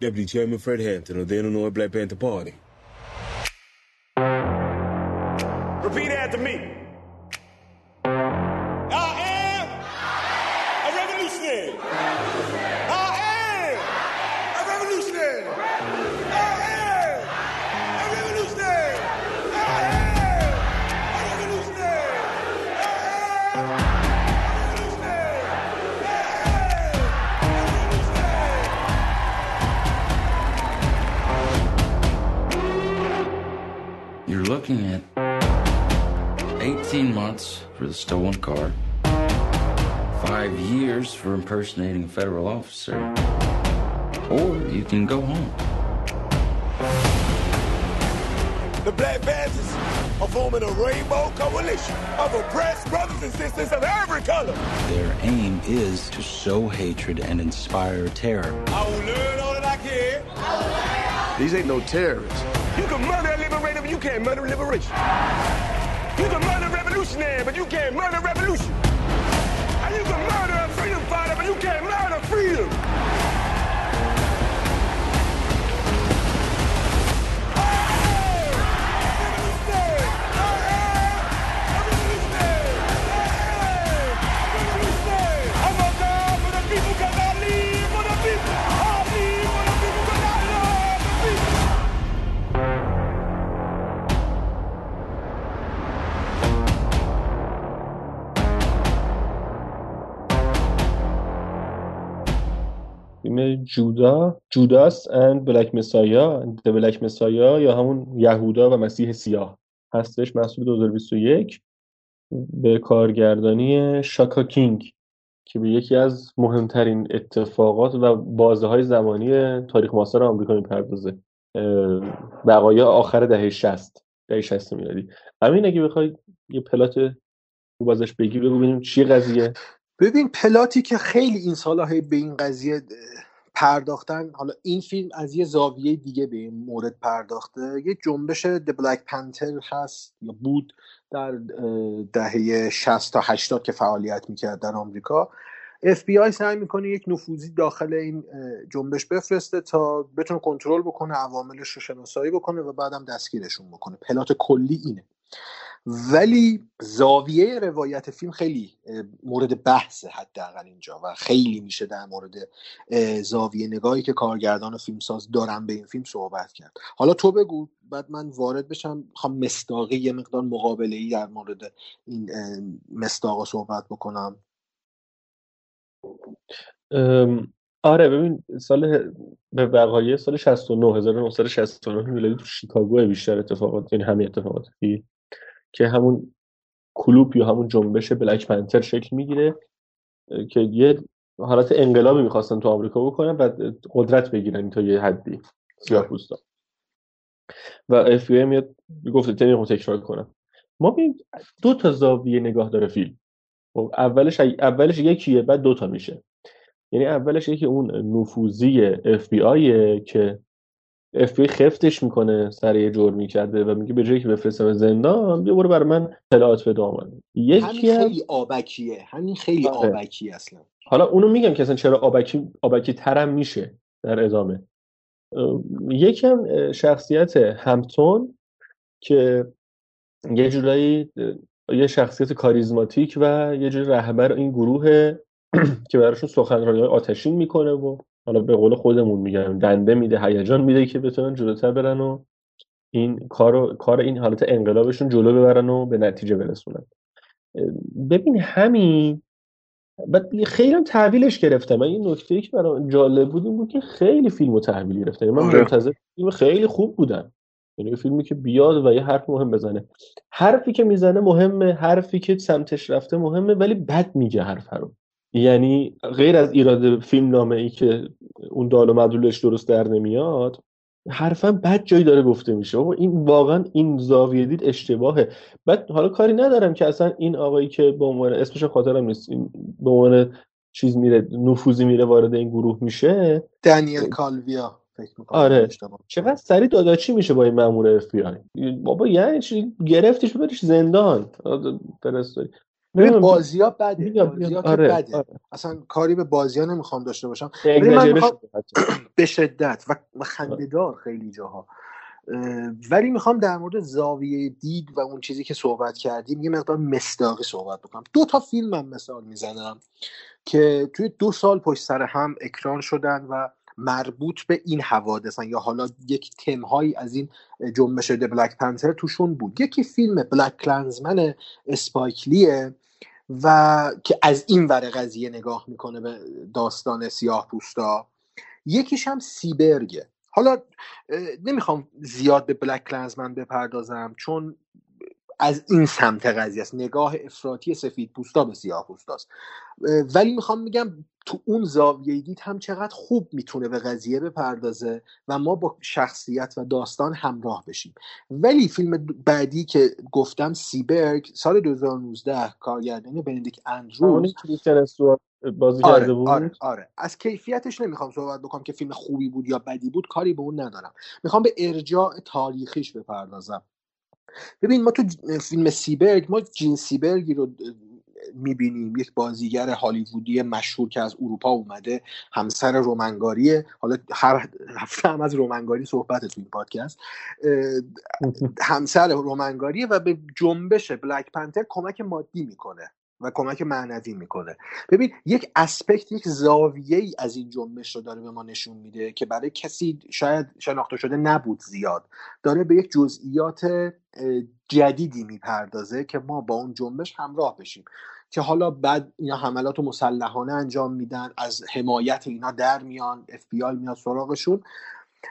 Deputy Chairman Fred Hampton of the Illinois Black Panther Party. Repeat after me. Stolen car, five years for impersonating a federal officer, or you can go home. The Black Panthers are forming a rainbow coalition of oppressed brothers and sisters of every color. Their aim is to sow hatred and inspire terror. I will learn all that I can. These ain't no terrorists. You can murder a liberator, but you can't murder a liberation. You can murder revolutionary, but you can't murder revolution. And you can murder a freedom fighter, but you can't murder freedom. فیلم جودا جوداس اند بلک مسایا د بلک مسایا یا همون یهودا و مسیح سیاه هستش محصول 2021 به کارگردانی شاکا کینگ که به یکی از مهمترین اتفاقات و بازه های زمانی تاریخ معاصر آمریکا می‌پردازه. بقایا آخر دهه 60 دهه 60 میلادی. همین اگه بخوای یه پلات خوب ازش بگی بگو ببینیم چی قضیه. ببین پلاتی که خیلی این سالها هی به این قضیه پرداختن حالا این فیلم از یه زاویه دیگه به این مورد پرداخته. یه جنبش د بلک پنتر هست یا بود در دهه 60 تا 80 که فعالیت می‌کرد در آمریکا. اف بی آی سعی می‌کنه یک نفوذی داخل این جنبش بفرسته تا بتونه کنترل بکنه عواملش رو شناسایی بکنه و بعدم دستگیرشون بکنه. پلات کلی اینه. ولی زاویه روایت فیلم خیلی مورد بحثه حداقل اینجا و خیلی میشه در مورد زاویه نگاهی که کارگردان و فیلمساز دارن به این فیلم صحبت کرد. حالا تو بگو بعد من وارد بشم می‌خوام مصداقی یه مقدار مقابله ای در مورد این اه، مصداقا صحبت بکنم. آره ببین سال به وقایع سال 69 1969 میلادی تو شیکاگو بیشتر اتفاقات یعنی همه اتفاقات که همون کلوب یا همون جنبش بلک پنتر شکل می‌گیره که یه حالت انقلابی می‌خواستن تو آمریکا بکنن و قدرت بگیرن تا یه حدی. سیاه‌پوستا و اف بی میاد گفته تنی تکرار کنم. ما دو تا زاویه نگاه داره فیلم. خب اولش اولش یکیه بعد دو تا میشه. یعنی اولش یکی اون نفوذی اف بی آیه که اف بی خفتش می‌کنه سر یه جرمی کرده و میگه به جایی که بفرستم زندان بیا برو برای من اطلاعات بده آمد همین یکی هم خیلی آبکیه همین خیلی آره. آبکی اصلا. حالا اونو میگم که اصلا چرا آبکی آبکی ترم میشه در ادامه. یکی هم شخصیت همتون که یه جورایی یه شخصیت کاریزماتیک و یه جوری رهبر این گروه که براشون سخنرانی آتشین می‌کنه و حالا به قول خودمون میگم دنده میده هیجان میده که بتونن جلوتر برن و این کار کار این حالت انقلابشون جلو ببرن و به نتیجه برسونن. ببین همین بعد خیلی هم تحویلش گرفتم. من این نکته ای که برام جالب بود این بود که خیلی فیلم رو تحویل گرفتم. من آره. منتظر فیلم خیلی خوب بودم. یعنی فیلمی که بیاد و یه حرف مهم بزنه. حرفی که می‌زنه مهمه حرفی که سمتش رفته مهمه ولی بد میگه حرف رو. یعنی غیر از ایراد فیلم نامه ای که اون دال و مدلولش درست در نمیاد حرفا بد جایی داره گفته میشه. بابا این واقعا این زاویه دید اشتباهه. بعد حالا کاری ندارم که اصلا این آقایی که به عنوان اسمش خاطرم نیست به عنوان چیز میره نفوذی میره وارد این گروه میشه. دنیل کالویا آره. چقدر سریع داداچی میشه با این مامور اف بی آی بابا یعنی چی؟ گرفتش ببرش زندان. فرستادی ببین بازیا بده میگم، بازیا که آره، بده. آره. اصلا کاری به بازیا نمی‌خوام داشته باشم. من می‌خوام شده. به شدت و و خندهدار خیلی جاها. اه، ولی می‌خوام در مورد زاویه دید و اون چیزی که صحبت کردیم یه مقدار مصداقی صحبت بکنم. دو تا فیلم هم مثال می‌زنم که توی دو سال پشت سر هم اکران شدن و مربوط به این حوادثن. یا حالا یک تمهایی از این جنبش د بلک پنتر توشون بود. یکی فیلم بلک کلنزمن اسپایکلیه و که از این ور قضیه نگاه می‌کنه به داستان سیاه پوستا یکیش هم سیبرگه. حالا نمی‌خوام زیاد به بلک کلنزمن بپردازم چون از این سمت قضیه است. نگاه افراطی سفید پوستا به سیاه پوستاست. ولی می‌خوام بگم تو اون زاویه دید هم چقدر خوب می‌تونه به قضیه بپردازه و ما با شخصیت و داستان همراه بشیم. ولی فیلم بعدی که گفتم سیبرگ سال 2019 کارگردانی بندیک اندروز. بازی آره کرده بود؟ آره آره. از کیفیتش نمی‌خوام صحبت بکنم که فیلم خوبی بود یا بدی بود کاری به اون ندارم. می‌خوام به ارجاع تاریخیش بپردازم. ببین ما تو فیلم سیبرگ ما جین سیبرگی رو می‌بینیم. یک بازیگر هالیوودی مشهور که از اروپا اومده همسر رومنگاریه. حالا هر هفته هم از رومنگاری صحبت تو این پادکست. همسر رومنگاریه و به جنبش بلک پنتر کمک مادی می‌کنه و کمک معنوی می‌کنه. ببین یک اسپکت یک زاویه ای از این جنبش رو داره به ما نشون میده که برای کسی شاید شناخته شده نبود زیاد. داره به یک جزئیات جدیدی می‌پردازه که ما با اون جنبش همراه بشیم. که حالا بعد اینا حملات و مسلحانه انجام میدن از حمایت اینا در میان اف بی آی میاد سراغشون.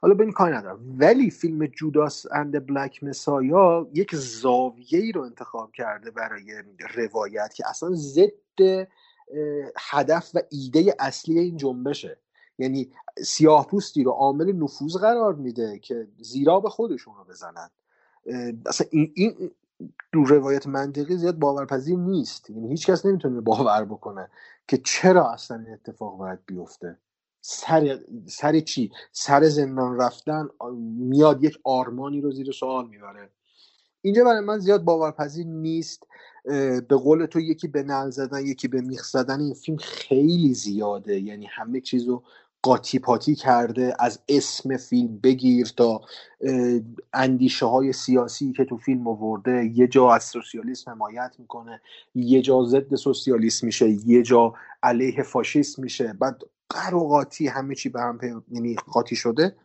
حالا به این کاری ندارم. ولی فیلم Judas and Black Messiah یک زاویه ای رو انتخاب کرده برای روایت که اصلا ضد هدف و ایده اصلی این جنبشه. یعنی سیاه پوستی رو عامل نفوذ قرار میده که زیرآب خودشون رو بزنن. اصلا این, این دو روایت منطقی زیاد باورپذیر نیست. یعنی هیچ کس نمی‌تونه باور بکنه که چرا اصلا این اتفاق باید بیفته. سر سر چی؟ سر زندان رفتن میاد یک آرمانی رو زیر سوال می‌بره. اینجا برای من زیاد باورپذیر نیست. به قول تو یکی به نل زدن یکی به میخ زدن این فیلم خیلی زیاده. یعنی همه چیز رو قاطی پاتی کرده از اسم فیلم بگیر تا اندیشه های سیاسی که تو فیلم آورده. یه جا از سوسیالیسم حمایت می‌کنه یه جا ضد سوسیالیسم میشه یه جا علیه فاشیست میشه. بعد قر و قاطی همه چی به هم یعنی قاطی شده.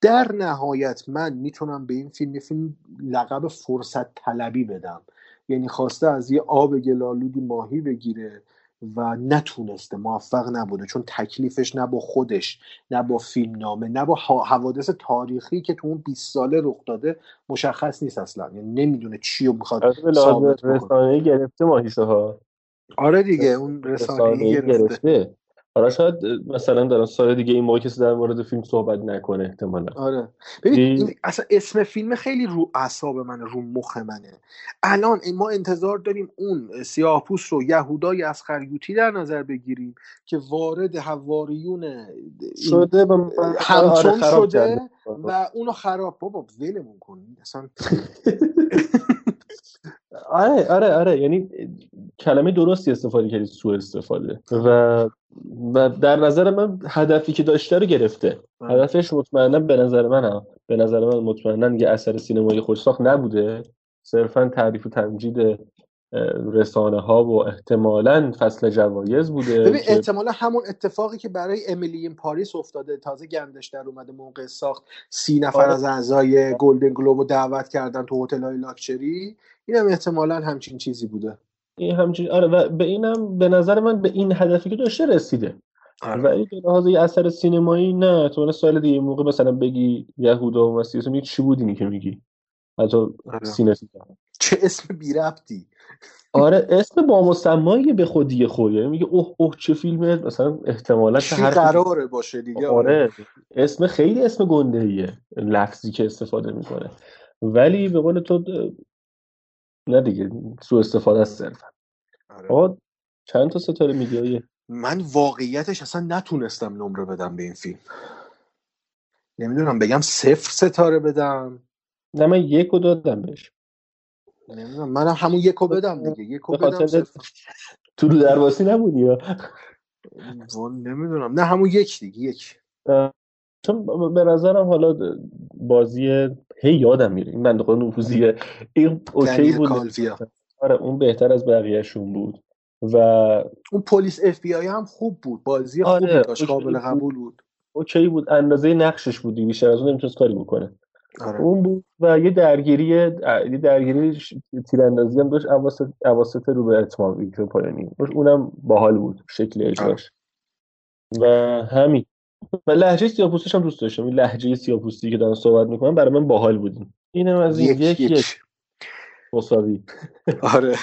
در نهایت من می‌تونم به این فیلم فیلم لقب فرصت طلبی بدم. یعنی خواسته از یه آب گلالودی ماهی بگیره. و نتونسته موفق نبوده. چون تکلیفش نه با خودش نه با فیلم نامه نه با حوادث تاریخی که تو اون 20 ساله رخ داده مشخص نیست اصلا. یعنی نمی‌دونه چی رو می‌خواد ثابت رسانه‌ای گرفته ماهیشه ها آره دیگه اون گرفته. گرفته. حالا شاید مثلا در سال دیگه این موقع کسی در مورد فیلم صحبت نکنه احتمالا. آره. ببین اصلا اسم فیلم خیلی رو اعصاب منه رو مخ منه. الان ما انتظار داریم اون سیاه پوست رو یهودای از خریوتی در نظر بگیریم که وارد حواریون شده و من آره همچون خراب شده و اونو خراب. بابا ولمون کن. اصلا آره آره آره. یعنی کلمه درستی استفاده کردی سوء استفاده. و و در نظر من هدفی که داشته رو گرفته. هدفش مطمئنا به نظر من هم به نظر من مطمئنا یه اثر سینمایی خوشساخت نبوده صرفا تعریف و تمجید رسانه ها و احتمالا فصل جوایز بوده ببین که احتمالا همون اتفاقی که برای Emily in Paris افتاده تازه گندش در اومده موقع ساخت سی نفر آره. از اعضای گلدن گلوب رو دعوت کردن تو هتل های لاکچری این هم احتمالا همچین چیزی بوده همچین آره و به اینم به نظر من به این هدفی که داشته رسیده. آره. ولی به لحاظ یه اثر سینمایی نه تو سال دیگه موقع مثلا بگی یهودا و مسیحا میگی چی بود اینی که میگی؟ حتی آره. سینه چه اسم بی ربطی؟ آره اسم با مسمایی به خودی خود یعنی میگه اوه اوه چه فیلمه. مثلا احتمالا چه چی حرفی قراره باشه دیگه آره. آره اسم خیلی اسم گنده ایه لفظی که استفاده می‌کنه. ولی به قول تو نه دیگه سوء استفاده از صرفا. آره. آقا چند تا ستاره میدی من واقعیتش اصلا نتونستم نمره بدم به این فیلم. نمی‌دونم بگم صفر ستاره بدم. نه من یک رو دادم بهش. نمی‌دونم منم همون یکو بدم دیگه. یکو بدم. تو رو درواسی نبودی یا؟ نمی‌دونم. نه همون یک دیگه یک. چون به نظرم حالا بازی هی یادم میره. این بنده خدا نفوذیه این OK بود. آره اون بهتر از بقیهشون بود. و اون پلیس اف بی آی هم خوب بود. بازی آره، خوبی داشت OK قابل بود. قبول بود. اوکی بود. اندازه نقشش بودی بیشتر از اون نمی‌تونست کاری بکنه. آره. اون بود و یه درگیری یه درگیری تیراندازی هم داشت اواسط اواسط رو به اتمام ویکتور پایانی. اونم باحال بود شکل اجراش. و همین. و لهجه سیاپوستیش هم دوست داشتم. این لهجه سیاپوستی که دارن صحبت می‌کنن برای من باحال بود اینم از این یک یک. مساوی. آره.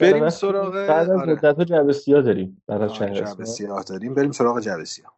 بریم. سراغ- بعد از آره. مدت ها جعبه سیاه داریم. بعد از آره چند سیاه داریم. بریم سراغ جعبه سیاه.